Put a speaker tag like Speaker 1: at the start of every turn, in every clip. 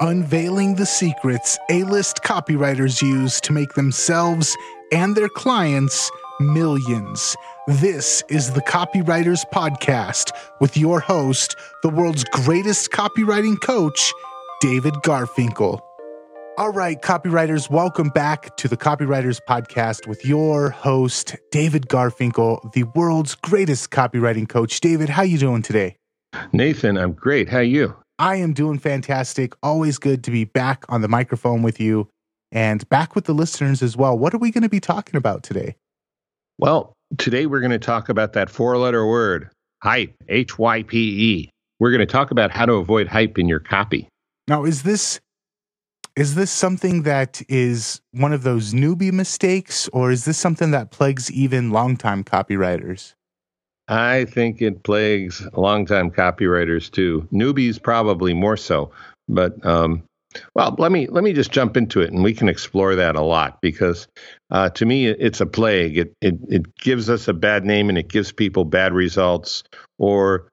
Speaker 1: unveiling the secrets A list copywriters use to make themselves and their clients millions. This is the Copywriters Podcast with your host, the world's greatest copywriting coach, David Garfinkel. All right, copywriters, welcome back to the Copywriters Podcast with your host, David Garfinkel, the world's greatest copywriting coach. David, how you doing today?
Speaker 2: Nathan, I'm great. How you?
Speaker 1: I am doing fantastic. Always good to be back on the microphone with you and back with the listeners as well. What are we going to be talking about today?
Speaker 2: Well, today we're going to talk about that four letter word, hype, H Y P E. We're going to talk about how to avoid hype in your copy.
Speaker 1: Now, is this is this something that is one of those newbie mistakes or is this something that plagues even longtime copywriters?
Speaker 2: I think it plagues longtime copywriters too. Newbies probably more so, but um, well, let me let me just jump into it, and we can explore that a lot because uh, to me, it's a plague. It, it it gives us a bad name, and it gives people bad results or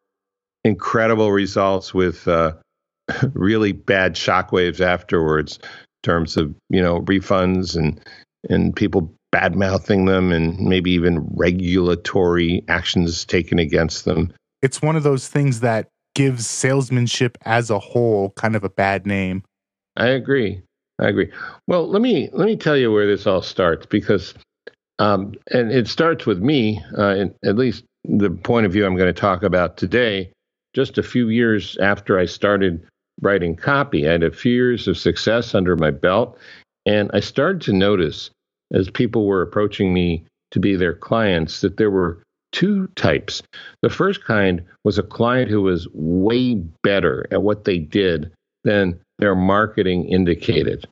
Speaker 2: incredible results with uh, really bad shockwaves afterwards, in terms of you know refunds and and people bad mouthing them and maybe even regulatory actions taken against them.
Speaker 1: It's one of those things that gives salesmanship as a whole kind of a bad name.
Speaker 2: I agree. I agree. Well, let me let me tell you where this all starts because, um, and it starts with me. Uh, at least the point of view I'm going to talk about today. Just a few years after I started writing copy, I had a few years of success under my belt, and I started to notice as people were approaching me to be their clients that there were two types. The first kind was a client who was way better at what they did than their marketing indicated.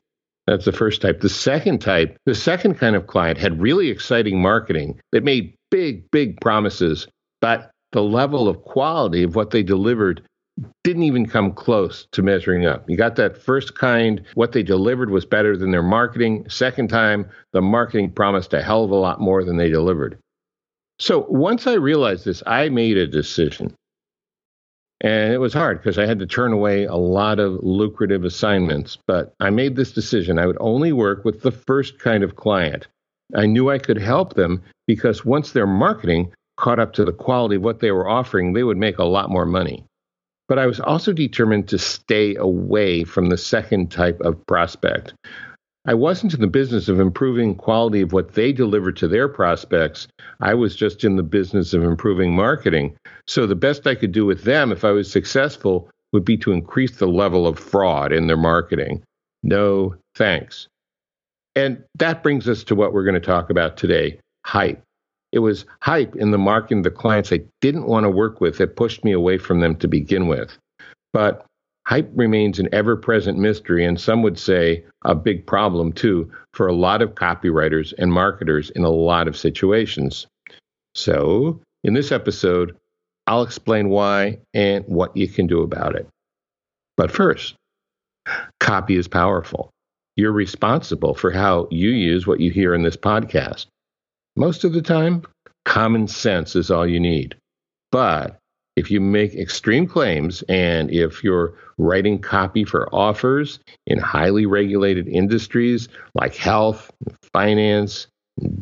Speaker 2: That's the first type. The second type, the second kind of client had really exciting marketing that made big, big promises, but the level of quality of what they delivered didn't even come close to measuring up. You got that first kind, what they delivered was better than their marketing. Second time, the marketing promised a hell of a lot more than they delivered. So once I realized this, I made a decision. And it was hard because I had to turn away a lot of lucrative assignments. But I made this decision. I would only work with the first kind of client. I knew I could help them because once their marketing caught up to the quality of what they were offering, they would make a lot more money. But I was also determined to stay away from the second type of prospect. I wasn't in the business of improving quality of what they delivered to their prospects. I was just in the business of improving marketing. So the best I could do with them, if I was successful, would be to increase the level of fraud in their marketing. No thanks. And that brings us to what we're going to talk about today hype. It was hype in the marketing of the clients I didn't want to work with that pushed me away from them to begin with. But hype remains an ever present mystery, and some would say a big problem too, for a lot of copywriters and marketers in a lot of situations. So, in this episode, I'll explain why and what you can do about it. But first, copy is powerful. You're responsible for how you use what you hear in this podcast. Most of the time, common sense is all you need. But if you make extreme claims and if you're writing copy for offers in highly regulated industries like health, finance,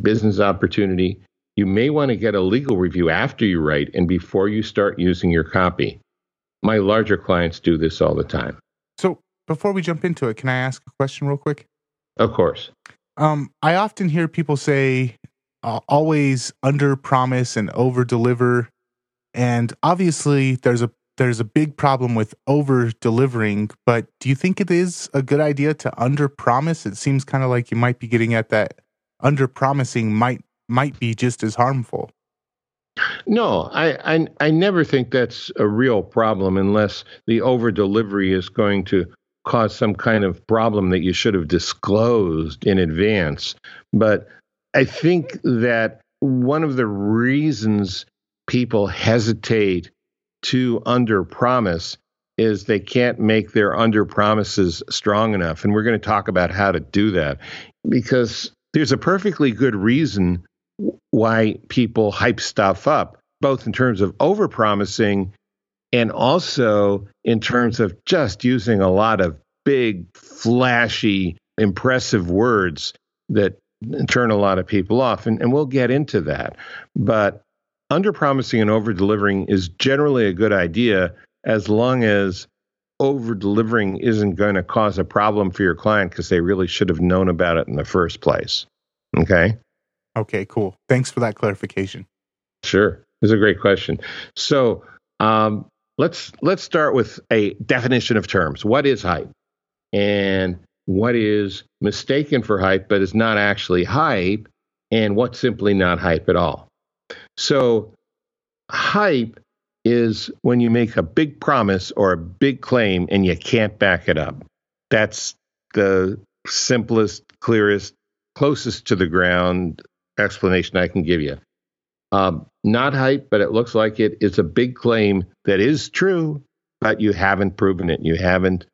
Speaker 2: business opportunity, you may want to get a legal review after you write and before you start using your copy. My larger clients do this all the time.
Speaker 1: So, before we jump into it, can I ask a question real quick?
Speaker 2: Of course.
Speaker 1: Um, I often hear people say, uh, always under promise and over deliver. And obviously, there's a there's a big problem with over delivering. But do you think it is a good idea to under promise? It seems kind of like you might be getting at that under promising might might be just as harmful.
Speaker 2: No, I, I I never think that's a real problem unless the over delivery is going to cause some kind of problem that you should have disclosed in advance. But I think that one of the reasons people hesitate to under promise is they can't make their under promises strong enough. And we're going to talk about how to do that because there's a perfectly good reason why people hype stuff up, both in terms of over promising and also in terms of just using a lot of big, flashy, impressive words that turn a lot of people off. And, and we'll get into that. But under promising and over delivering is generally a good idea as long as over delivering isn't going to cause a problem for your client because they really should have known about it in the first place. Okay.
Speaker 1: Okay, cool. Thanks for that clarification.
Speaker 2: Sure. It's a great question. So um, let's let's start with a definition of terms. What is hype? And what is mistaken for hype but is not actually hype, and what's simply not hype at all. So, hype is when you make a big promise or a big claim and you can't back it up. That's the simplest, clearest, closest to the ground explanation I can give you. Um, not hype, but it looks like it. it is a big claim that is true, but you haven't proven it. You haven't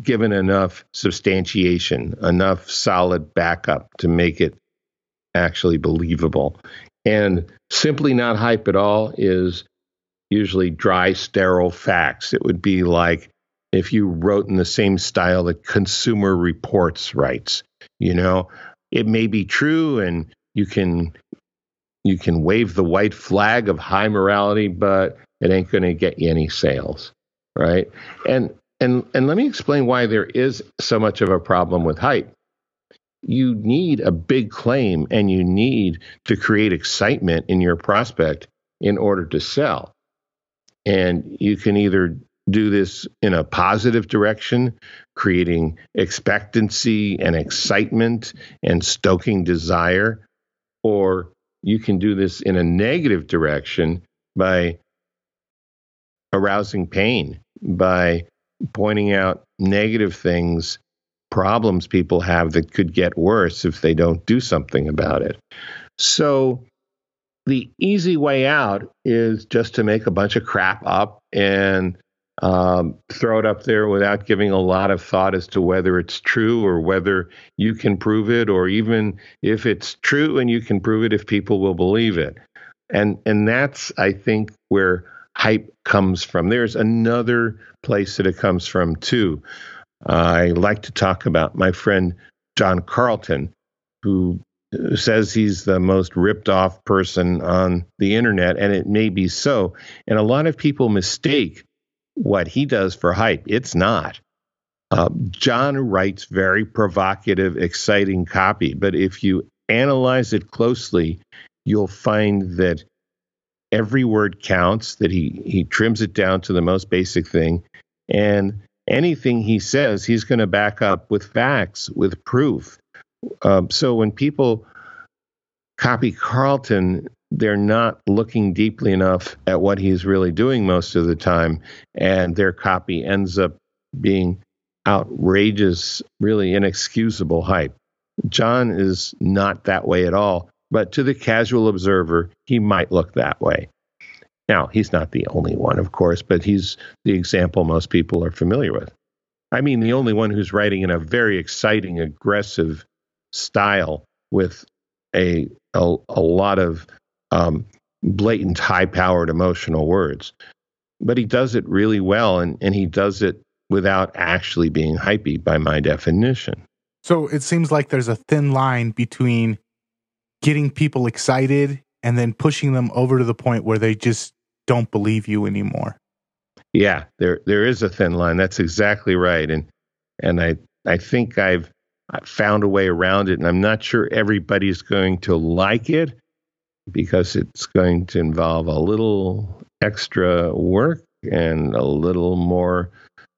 Speaker 2: given enough substantiation, enough solid backup to make it actually believable. And simply not hype at all is usually dry, sterile facts. It would be like if you wrote in the same style that Consumer Reports writes. You know, it may be true and you can you can wave the white flag of high morality, but it ain't going to get you any sales, right? And and and let me explain why there is so much of a problem with hype. You need a big claim and you need to create excitement in your prospect in order to sell. And you can either do this in a positive direction, creating expectancy and excitement and stoking desire, or you can do this in a negative direction by arousing pain, by pointing out negative things, problems people have that could get worse if they don't do something about it. So the easy way out is just to make a bunch of crap up and um, throw it up there without giving a lot of thought as to whether it's true or whether you can prove it, or even if it's true and you can prove it, if people will believe it. And and that's I think where hype comes from. There's another place that it comes from too. I like to talk about my friend John Carlton, who says he's the most ripped off person on the internet, and it may be so. And a lot of people mistake what he does for hype. It's not. Uh, John writes very provocative, exciting copy, but if you analyze it closely, you'll find that every word counts, that he, he trims it down to the most basic thing. And anything he says, he's going to back up with facts, with proof. Um, so when people copy Carlton, they're not looking deeply enough at what he's really doing most of the time. And their copy ends up being outrageous, really inexcusable hype. John is not that way at all. But to the casual observer, he might look that way. Now, he's not the only one, of course, but he's the example most people are familiar with. I mean, the only one who's writing in a very exciting, aggressive style with a, a, a lot of um, blatant, high powered emotional words. But he does it really well, and, and he does it without actually being hypey by my definition.
Speaker 1: So it seems like there's a thin line between getting people excited and then pushing them over to the point where they just don't believe you anymore.
Speaker 2: Yeah, there there is a thin line. That's exactly right. And and I I think I've found a way around it and I'm not sure everybody's going to like it because it's going to involve a little extra work and a little more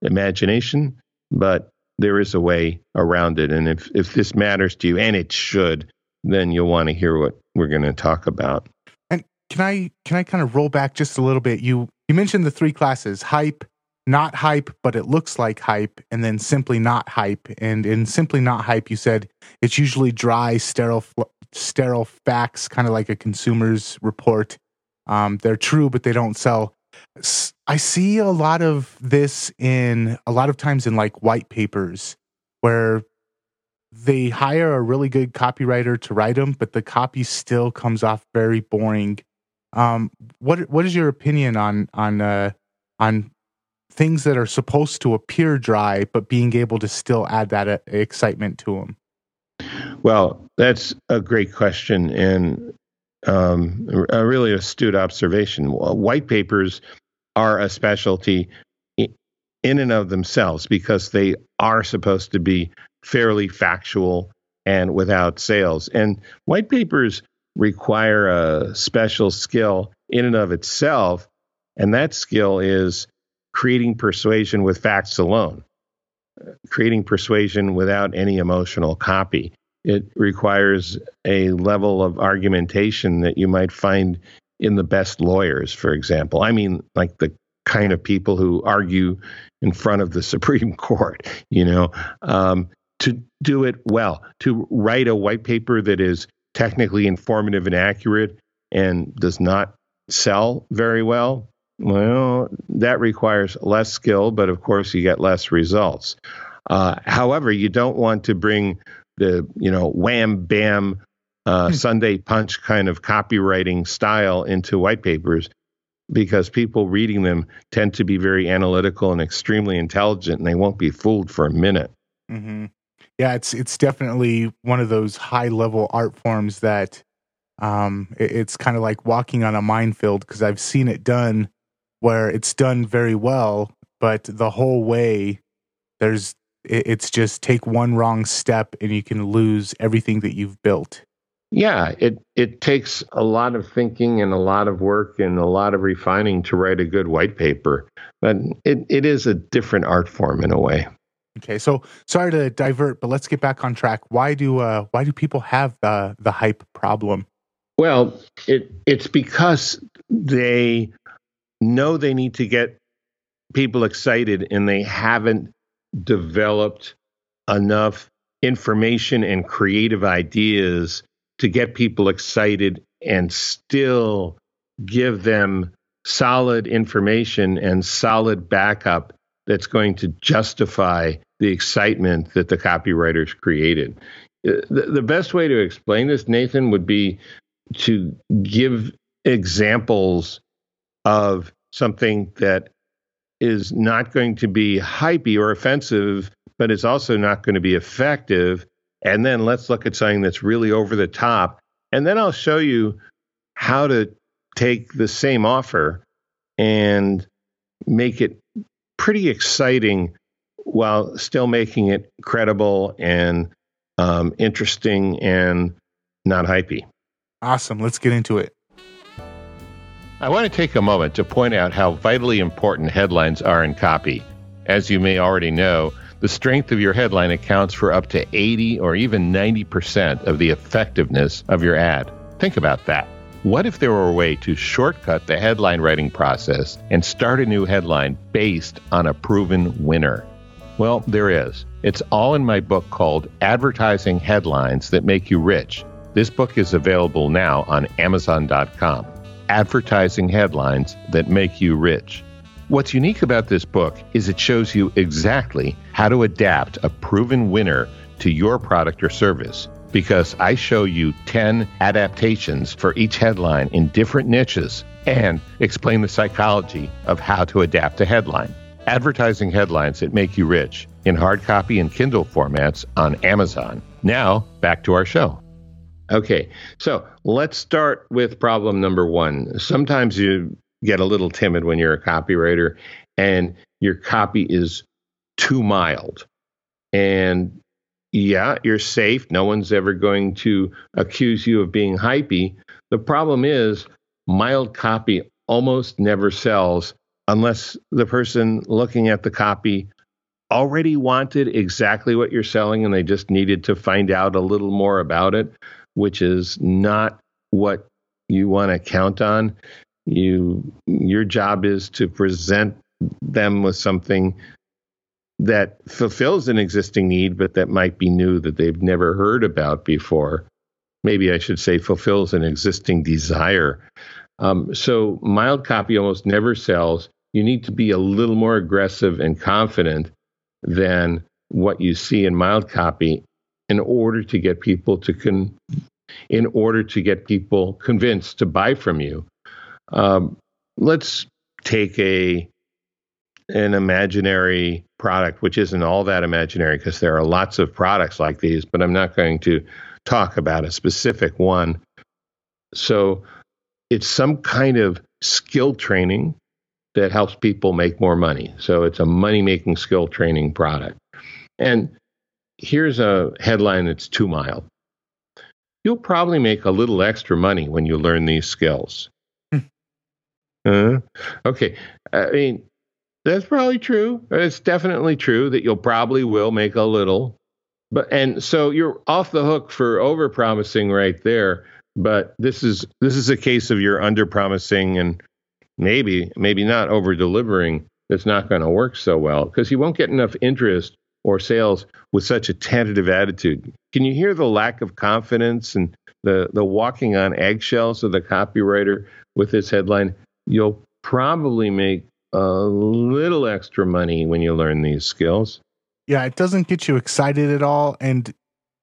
Speaker 2: imagination, but there is a way around it. And if, if this matters to you, and it should, then you'll want to hear what we're going to talk about.
Speaker 1: And can I can I kind of roll back just a little bit? You you mentioned the three classes: hype, not hype, but it looks like hype, and then simply not hype. And in simply not hype, you said it's usually dry, sterile, sterile facts, kind of like a consumer's report. Um, they're true, but they don't sell. I see a lot of this in a lot of times in like white papers where they hire a really good copywriter to write them, but the copy still comes off very boring. Um, what what is your opinion on on uh, on things that are supposed to appear dry, but being able to still add that uh, excitement to them?
Speaker 2: Well, that's a great question and um, a really astute observation. White papers are a specialty in and of themselves because they are supposed to be fairly factual and without sales. And white papers require a special skill in and of itself, and that skill is creating persuasion with facts alone, creating persuasion without any emotional copy. It requires a level of argumentation that you might find in the best lawyers, for example. I mean, like the kind of people who argue in front of the Supreme Court, you know, um, to do it well, to write a white paper that is technically informative and accurate and does not sell very well. Well, that requires less skill, but of course, you get less results. Uh, however, you don't want to bring the you know wham bam uh, hmm. Sunday punch kind of copywriting style into white papers because people reading them tend to be very analytical and extremely intelligent, and they won't be fooled for a minute.
Speaker 1: Mm-hmm. Yeah, it's it's definitely one of those high level art forms that um, it, it's kind of like walking on a minefield because I've seen it done where it's done very well, but the whole way there's it, it's just take one wrong step and you can lose everything that you've built.
Speaker 2: Yeah, it it takes a lot of thinking and a lot of work and a lot of refining to write a good white paper. But it, it is a different art form in a way.
Speaker 1: Okay, so sorry to divert, but let's get back on track. Why do uh, why do people have the the hype problem?
Speaker 2: Well, it it's because they know they need to get people excited and they haven't developed enough information and creative ideas to get people excited and still give them solid information and solid backup that's going to justify the excitement that the copywriters created. Uh, the, the best way to explain this, Nathan, would be to give examples of something that is not going to be hypey or offensive, but it's also not going to be effective and then let's look at something that's really over the top. And then I'll show you how to take the same offer and make it pretty exciting while still making it credible and um, interesting and not hypey.
Speaker 1: Awesome. Let's get into it.
Speaker 2: I want to take a moment to point out how vitally important headlines are in copy. As you may already know, the strength of your headline accounts for up to 80 or even 90% of the effectiveness of your ad. Think about that. What if there were a way to shortcut the headline writing process and start a new headline based on a proven winner? Well, there is. It's all in my book called Advertising Headlines That Make You Rich. This book is available now on Amazon.com. Advertising Headlines That Make You Rich. What's unique about this book is it shows you exactly how to adapt a proven winner to your product or service. Because I show you 10 adaptations for each headline in different niches and explain the psychology of how to adapt a headline. Advertising headlines that make you rich in hard copy and Kindle formats on Amazon. Now, back to our show. Okay, so let's start with problem number one. Sometimes you get a little timid when you're a copywriter and your copy is too mild. And yeah, you're safe. No one's ever going to accuse you of being hypey. The problem is, mild copy almost never sells unless the person looking at the copy already wanted exactly what you're selling and they just needed to find out a little more about it, which is not what you want to count on. You your job is to present them with something that fulfills an existing need, but that might be new that they've never heard about before. Maybe I should say fulfills an existing desire. Um, so mild copy almost never sells. You need to be a little more aggressive and confident than what you see in mild copy in order to get people to con- in order to get people convinced to buy from you. Um, let's take a an imaginary product, which isn't all that imaginary because there are lots of products like these, but I'm not going to talk about a specific one. So it's some kind of skill training that helps people make more money. So it's a money making skill training product. And here's a headline that's too mild. You'll probably make a little extra money when you learn these skills. uh, okay. I mean, that's probably true. It's definitely true that you'll probably will make a little. But and so you're off the hook for over promising right there. But this is this is a case of you're under promising and maybe maybe not over delivering. That's not going to work so well because you won't get enough interest or sales with such a tentative attitude. Can you hear the lack of confidence and the the walking on eggshells of the copywriter with this headline? You'll probably make a little extra money when you learn these skills.
Speaker 1: Yeah, it doesn't get you excited at all. And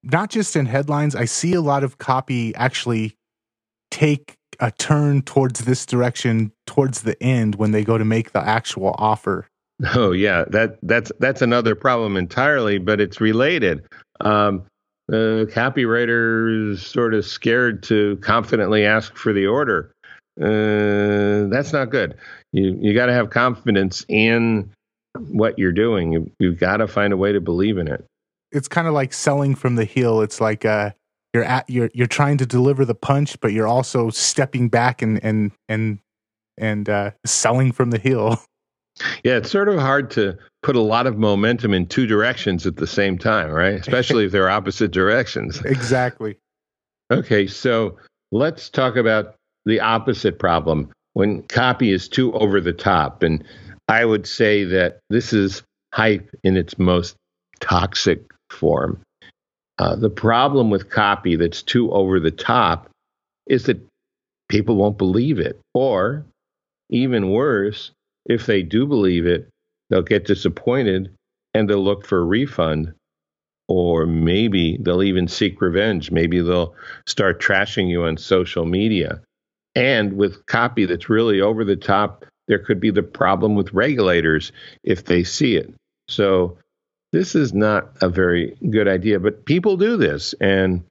Speaker 1: not just in headlines, I see a lot of copy actually take a turn towards this direction towards the end when they go to make the actual offer.
Speaker 2: Oh yeah, that that's that's another problem entirely, but it's related. Um, uh, copywriters sort of scared to confidently ask for the order. Uh, that's not good. You you got to have confidence in what you're doing. You, you've got to find a way to believe in it.
Speaker 1: It's kind of like selling from the heel. It's like uh, you're at you're you're trying to deliver the punch, but you're also stepping back and and and and uh, selling from the heel.
Speaker 2: Yeah, it's sort of hard to put a lot of momentum in two directions at the same time, right? Especially if they're opposite directions.
Speaker 1: Exactly.
Speaker 2: Okay, so let's talk about the opposite problem when copy is too over the top. And I would say that this is hype in its most toxic form. Uh, the problem with copy that's too over the top is that people won't believe it. Or, even worse, if they do believe it, they'll get disappointed and they'll look for a refund. Or maybe they'll even seek revenge. Maybe they'll start trashing you on social media. And with copy that's really over the top, there could be the problem with regulators if they see it. So this is not a very good idea, but people do this and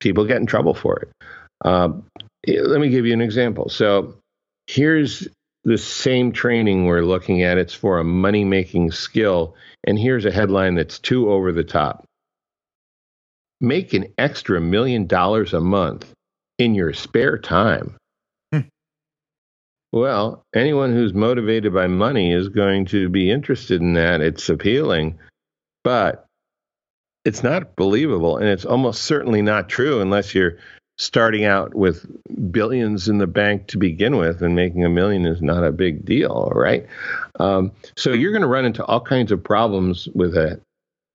Speaker 2: people get in trouble for it. Um, let me give you an example. So here's the same training we're looking at. It's for a money making skill. And here's a headline that's too over the top Make an extra million dollars a month in your spare time. Well, anyone who's motivated by money is going to be interested in that. It's appealing, but it's not believable. And it's almost certainly not true unless you're starting out with billions in the bank to begin with, and making a million is not a big deal, right? Um, so you're going to run into all kinds of problems with a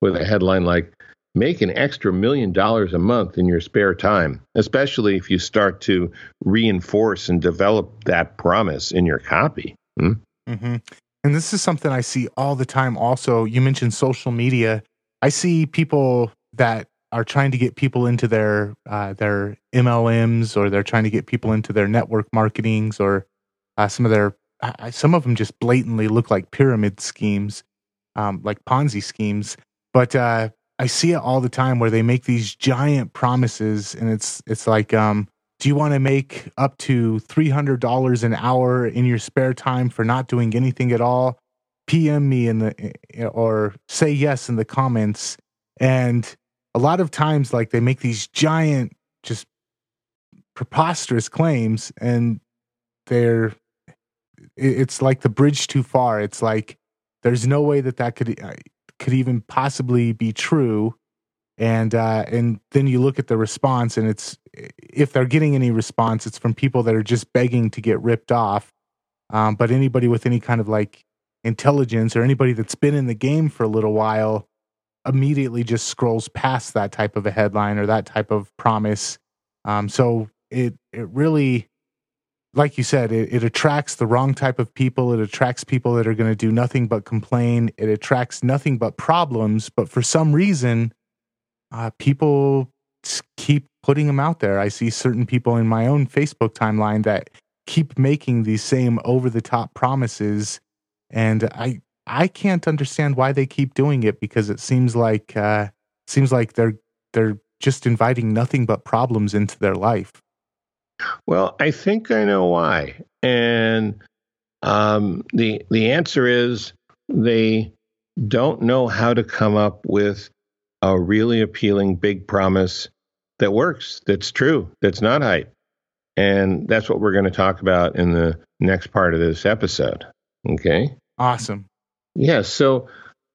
Speaker 2: with a headline like make an extra million dollars a month in your spare time, especially if you start to reinforce and develop that promise in your copy. Hmm?
Speaker 1: Mm-hmm. And this is something I see all the time. Also, you mentioned social media. I see people that are trying to get people into their uh, their MLMs, or they're trying to get people into their network marketings, or uh, some of their some of them just blatantly look like pyramid schemes, um, like Ponzi schemes. But uh, I see it all the time where they make these giant promises, and it's it's like, um, do you want to make up to three hundred dollars an hour in your spare time for not doing anything at all? PM me in the eh, or say yes in the comments. And a lot of times, like they make these giant, just preposterous claims, and they're it's like the bridge too far. It's like there's no way that that could could even possibly be true. And uh, and then you look at the response and it's if they're getting any response it's from people that are just begging to get ripped off. Um, but anybody with any kind of like intelligence or anybody that's been in the game for a little while immediately just scrolls past that type of a headline or that type of promise. Um, so it it really like you said, it, it attracts the wrong type of people. It attracts people that are going to do nothing but complain. It attracts nothing but problems. But for some reason, uh, people keep putting them out there. I see certain people in my own Facebook timeline that keep making these same over the top promises. And I, I can't understand why they keep doing it because it seems like uh, seems like they're they're just inviting nothing but problems into their life.
Speaker 2: Well, I think I know why, and um, the the answer is they don't know how to come up with a really appealing big promise that works, that's true, that's not hype. And that's what we're going to talk about in the next part of this episode. Okay.
Speaker 1: Awesome.
Speaker 2: Yeah. So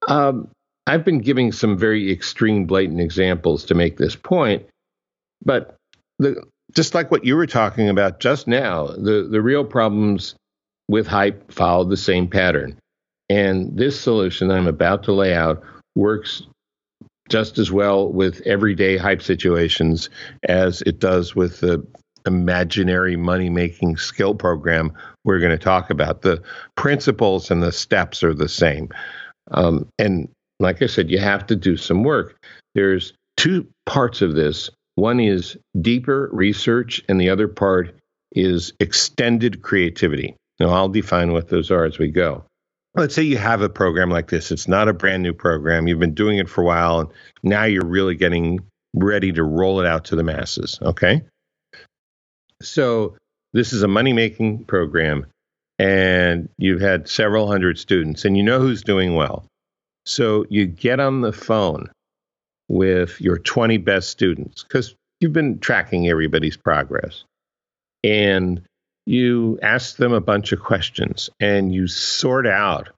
Speaker 2: um, I've been giving some very extreme, blatant examples to make this point. But the, just like what you were talking about just now, the, the real problems with hype follow the same pattern. And this solution I'm about to lay out works just as well with everyday hype situations as it does with the imaginary money making skill program we're going to talk about. The principles and the steps are the same. Um, and like I said, you have to do some work. There's two parts of this one is deeper research, and the other part is extended creativity. Now, I'll define what those are as we go. Let's say you have a program like this. It's not a brand new program. You've been doing it for a while and now you're really getting ready to roll it out to the masses okay? So this is a money making program and you've had several hundred students and you know who's doing well. So you get on the phone with your 20 best students because you've been tracking everybody's progress and you ask them a bunch of questions and you sort out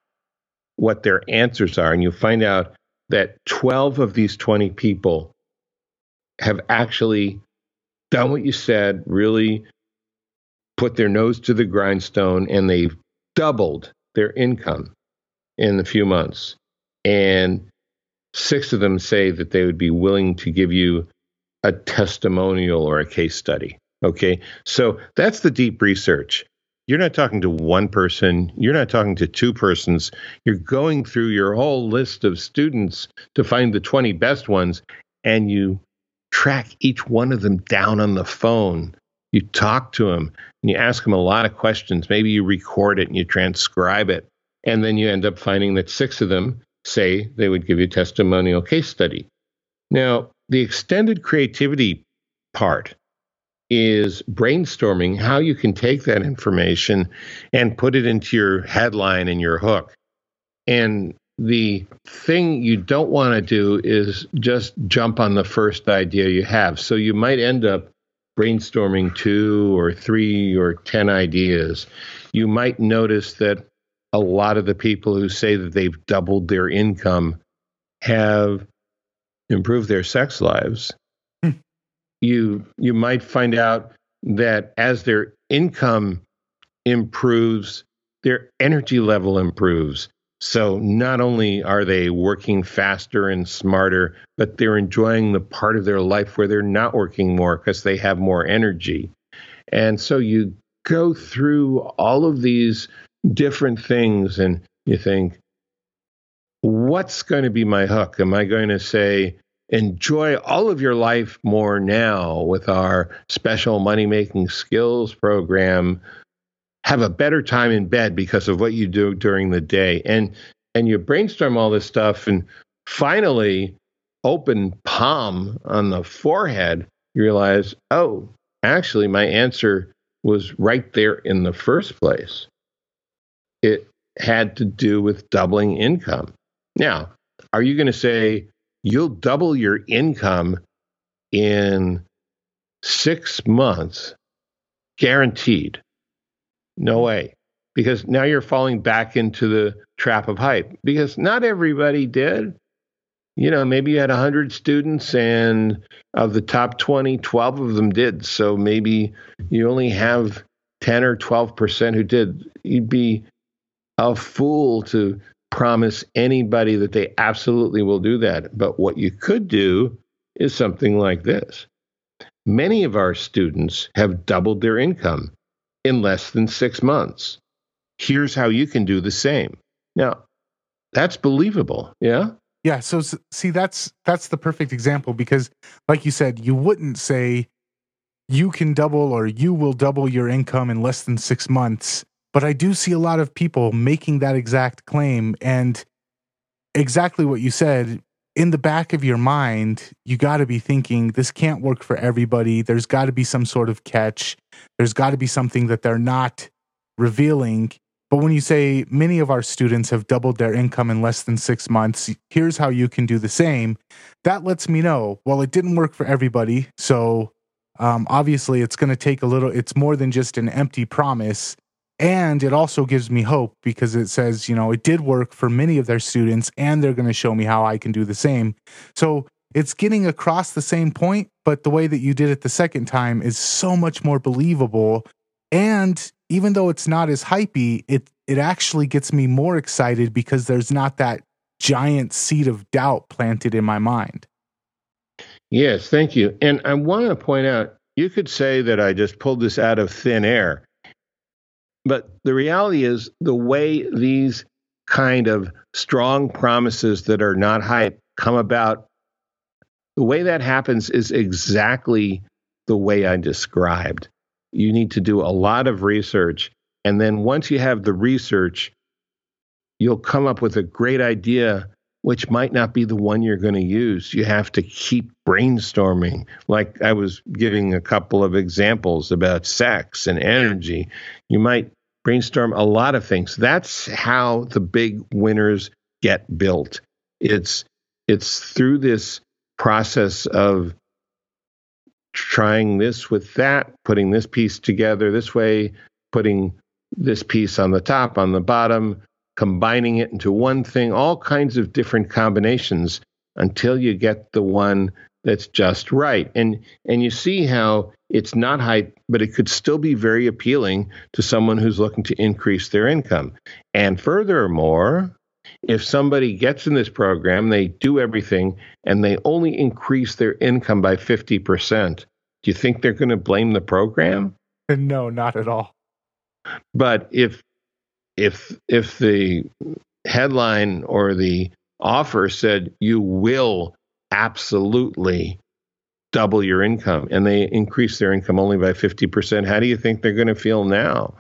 Speaker 2: what their answers are, and you find out that 12 of these 20 people have actually done what you said, really put their nose to the grindstone, and they've doubled their income in a few months. And six of them say that they would be willing to give you a testimonial or a case study. Okay. So that's the deep research. You're not talking to one person, you're not talking to two persons. You're going through your whole list of students to find the 20 best ones, and you track each one of them down on the phone. You talk to them and you ask them a lot of questions. Maybe you record it and you transcribe it. And then you end up finding that six of them say they would give you testimonial case study. Now, the extended creativity part is brainstorming how you can take that information and put it into your headline and your hook. And the thing you don't want to do is just jump on the first idea you have. So you might end up brainstorming two or three or 10 ideas. You might notice that a lot of the people who say that they've doubled their income have improved their sex lives hmm. you you might find out that as their income improves, their energy level improves. So not only are they working faster and smarter, but they're enjoying the part of their life where they're not working more because they have more energy. And so you go through all of these different things and you think, what's going to be my hook? Am I going to say, enjoy all of your life more now with our special money making skills program? Have a better time in bed because of what you do during the day. And and you brainstorm all this stuff and finally open palm on the forehead you realize oh actually my answer was right there in the first place it had to do with doubling income now are you going to say you'll double your income in six months, guaranteed. No way. Because now you're falling back into the trap of hype. Because not everybody did. You know, maybe you had 100 students, and of the top 20, 12 of them did. So maybe you only have 10 or 12% who did. You'd be a fool to promise anybody that they absolutely will do that. But what you could do is something like this many of our students have doubled their income in less than six months. Here's how you can do the same. Now, that's believable. Yeah.
Speaker 1: Yeah. So, see, that's that's the perfect example because, like you said, you wouldn't say you can double or you will double your income in less than six months But I do see a lot of people making that exact claim. And exactly what you said, in the back of your mind, you got to be thinking this can't work for everybody. There's got to be some sort of catch. There's got to be something that they're not revealing. But when you say many of our students have doubled their income in less than six months, here's how you can do the same. That lets me know, well, it didn't work for everybody. So um, obviously, it's going to take a little, it's more than just an empty promise. And it also gives me hope because it says, you know, it did work for many of their students and they're going to show me how I can do the same. So it's getting across the same point, but the way that you did it the second time is so much more believable. And even though it's not as hypey, it it actually gets me more excited because there's not that giant seed of doubt planted in my mind.
Speaker 2: Yes, thank you. And I want to point out you could say that I just pulled this out of thin air. But the reality is the way these kind of strong promises that are not hype come about, the way that happens is exactly the way I described you need to do a lot of research. And then once you have the research, you'll come up with a great idea, which might not be the one you're going to use. You have to keep brainstorming. Like I was giving a couple of examples about sex and energy. You might brainstorm a lot of things. That's how the big winners get built. It's it's through this process of trying this with that, putting this piece together this way, putting this piece on the top, on the bottom, combining it into one thing, all kinds of different combinations until you get the one that's just right. And and you see how it's not high, but it could still be very appealing to someone who's looking to increase their income. And furthermore, if somebody gets in this program, they do everything, and they only increase their income by 50%, do you think they're going to blame the program?
Speaker 1: No, not at all.
Speaker 2: But if if if the headline or the offer said you will absolutely double your income and they increase their income only by 50%, how do you think they're going to feel now?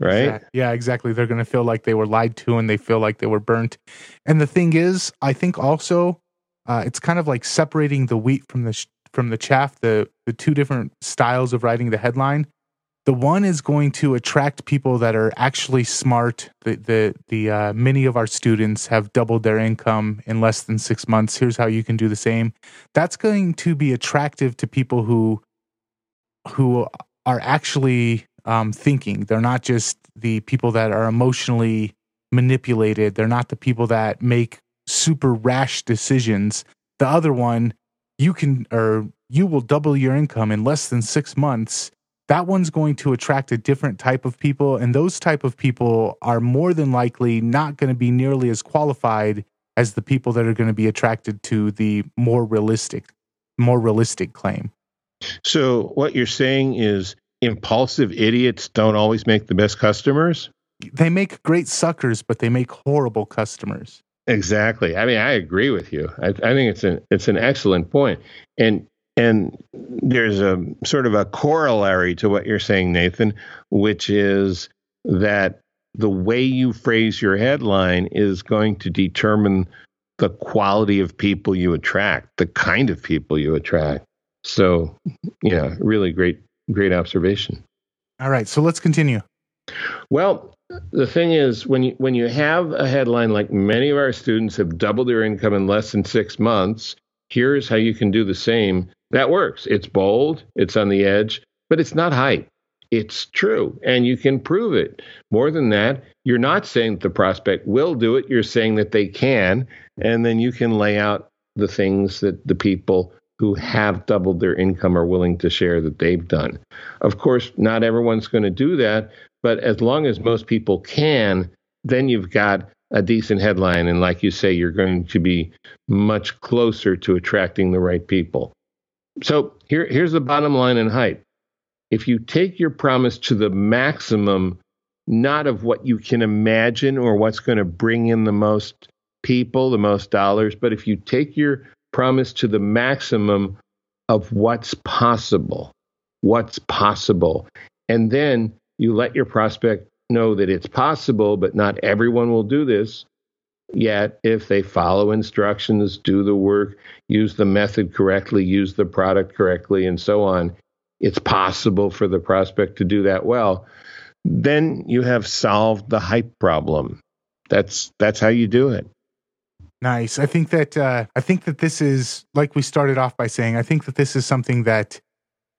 Speaker 2: right?
Speaker 1: Exactly. Yeah, exactly. They're going to feel like they were lied to and they feel like they were burnt. And the thing is, I think also uh, it's kind of like separating the wheat from the sh- from the chaff. The the two different styles of writing the headline. The one is going to attract people that are actually smart. The the the uh, many of our students have doubled their income in less than six months. Here's how you can do the same. That's going to be attractive to people who who are actually um, thinking. They're not just the people that are emotionally manipulated. They're not the people that make super rash decisions. The other one, you can or you will double your income in less than six months. That one's going to attract a different type of people, and those type of people are more than likely not going to be nearly as qualified as the people that are going to be attracted to the more realistic, more realistic claim.
Speaker 2: So what you're saying is impulsive idiots don't always make the best customers?
Speaker 1: They make great suckers, but they make horrible customers.
Speaker 2: Exactly. I mean, I agree with you. I, I think it's an it's an excellent point, and and there's a sort of a corollary to what you're saying, Nathan, which is that the way you phrase your headline is going to determine the quality of people you attract, the kind of people you attract. So, yeah, really great Great observation.
Speaker 1: All right, so let's continue.
Speaker 2: Well, the thing is, when you when you have a headline like many of our students have doubled their income in less than six months, here's how you can do the same. That works. It's bold, it's on the edge, but it's not hype. It's true, and you can prove it. More than that, you're not saying that the prospect will do it. You're saying that they can, and then you can lay out the things that the people who have doubled their income are willing to share that they've done. Of course, not everyone's going to do that, but as long as most people can, then you've got a decent headline. And like you say, you're going to be much closer to attracting the right people. So here, here's the bottom line in hype. If you take your promise to the maximum, not of what you can imagine or what's going to bring in the most people, the most dollars, but if you take your promise to the maximum of what's possible. What's possible. And then you let your prospect know that it's possible, but not everyone will do this. Yet, if they follow instructions, do the work, use the method correctly, use the product correctly, and so on, it's possible for the prospect to do that well. Then you have solved the hype problem. That's that's how you do it.
Speaker 1: Nice. I think that uh, I think that this is like we started off by saying. I think that this is something that,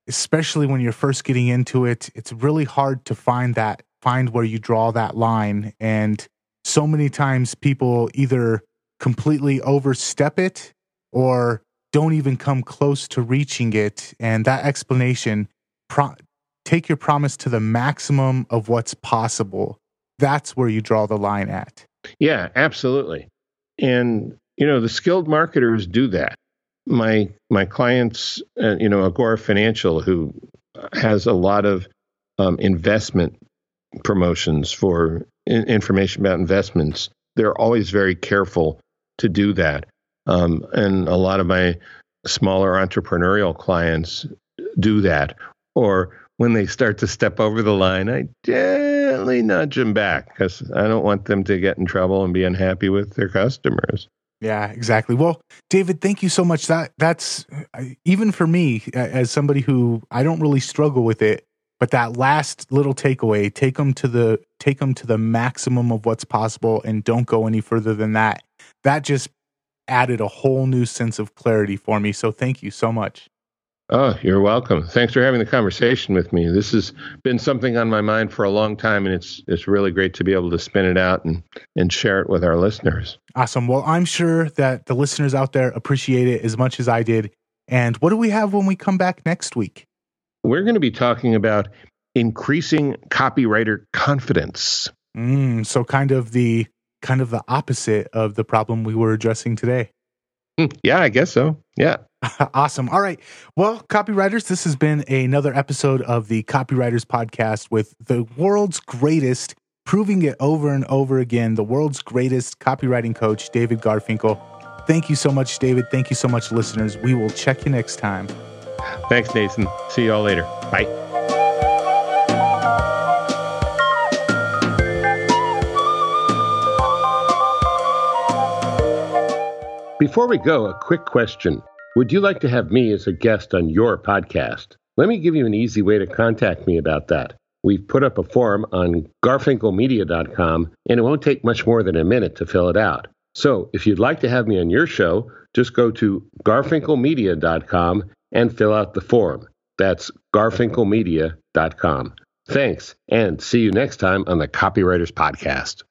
Speaker 1: especially when you're first getting into it, it's really hard to find that find where you draw that line. And so many times people either completely overstep it or don't even come close to reaching it. And that explanation, pro- take your promise to the maximum of what's possible. That's where you draw the line at.
Speaker 2: Yeah, absolutely. And you know, the skilled marketers do that. My my clients, uh, you know, Agora Financial, who has a lot of um, investment promotions for information about investments, they're always very careful to do that. Um, and a lot of my smaller entrepreneurial clients do that. Or when they start to step over the line, I gently nudge them back because I don't want them to get in trouble and be unhappy with their customers.
Speaker 1: Yeah, exactly. Well, David, thank you so much. That that's even for me as somebody who I don't really struggle with it, but that last little takeaway, take them to the take them to the maximum of what's possible and don't go any further than that. That just added a whole new sense of clarity for me. So thank you so much.
Speaker 2: Oh, you're welcome. Thanks for having the conversation with me. This has been something on my mind for a long time, and it's it's really great to be able to spin it out and and share it with our listeners.
Speaker 1: Awesome. Well, I'm sure that the listeners out there appreciate it as much as I did. And what do we have when we come back next week?
Speaker 2: We're going to be talking about increasing copywriter confidence.
Speaker 1: Mm, so kind of the kind of the opposite of the problem we were addressing today.
Speaker 2: Hmm, yeah, I guess so. Yeah.
Speaker 1: awesome. All right. Well, copywriters, this has been another episode of the Copywriters Podcast with the world's greatest, proving it over and over again, the world's greatest copywriting coach, David Garfinkel. Thank you so much, David. Thank you so much, listeners. We will check you next time.
Speaker 2: Thanks, Nathan. See you all later. Bye. Before we go, a quick question. Would you like to have me as a guest on your podcast? Let me give you an easy way to contact me about that. We've put up a form on garfinkelmedia.com, and it won't take much more than a minute to fill it out. So if you'd like to have me on your show, just go to garfinkelmedia.com and fill out the form. That's garfinkelmedia.com. Thanks, and see you next time on the Copywriters Podcast.